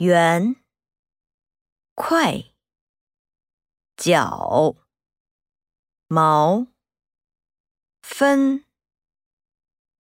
圆块角毛分。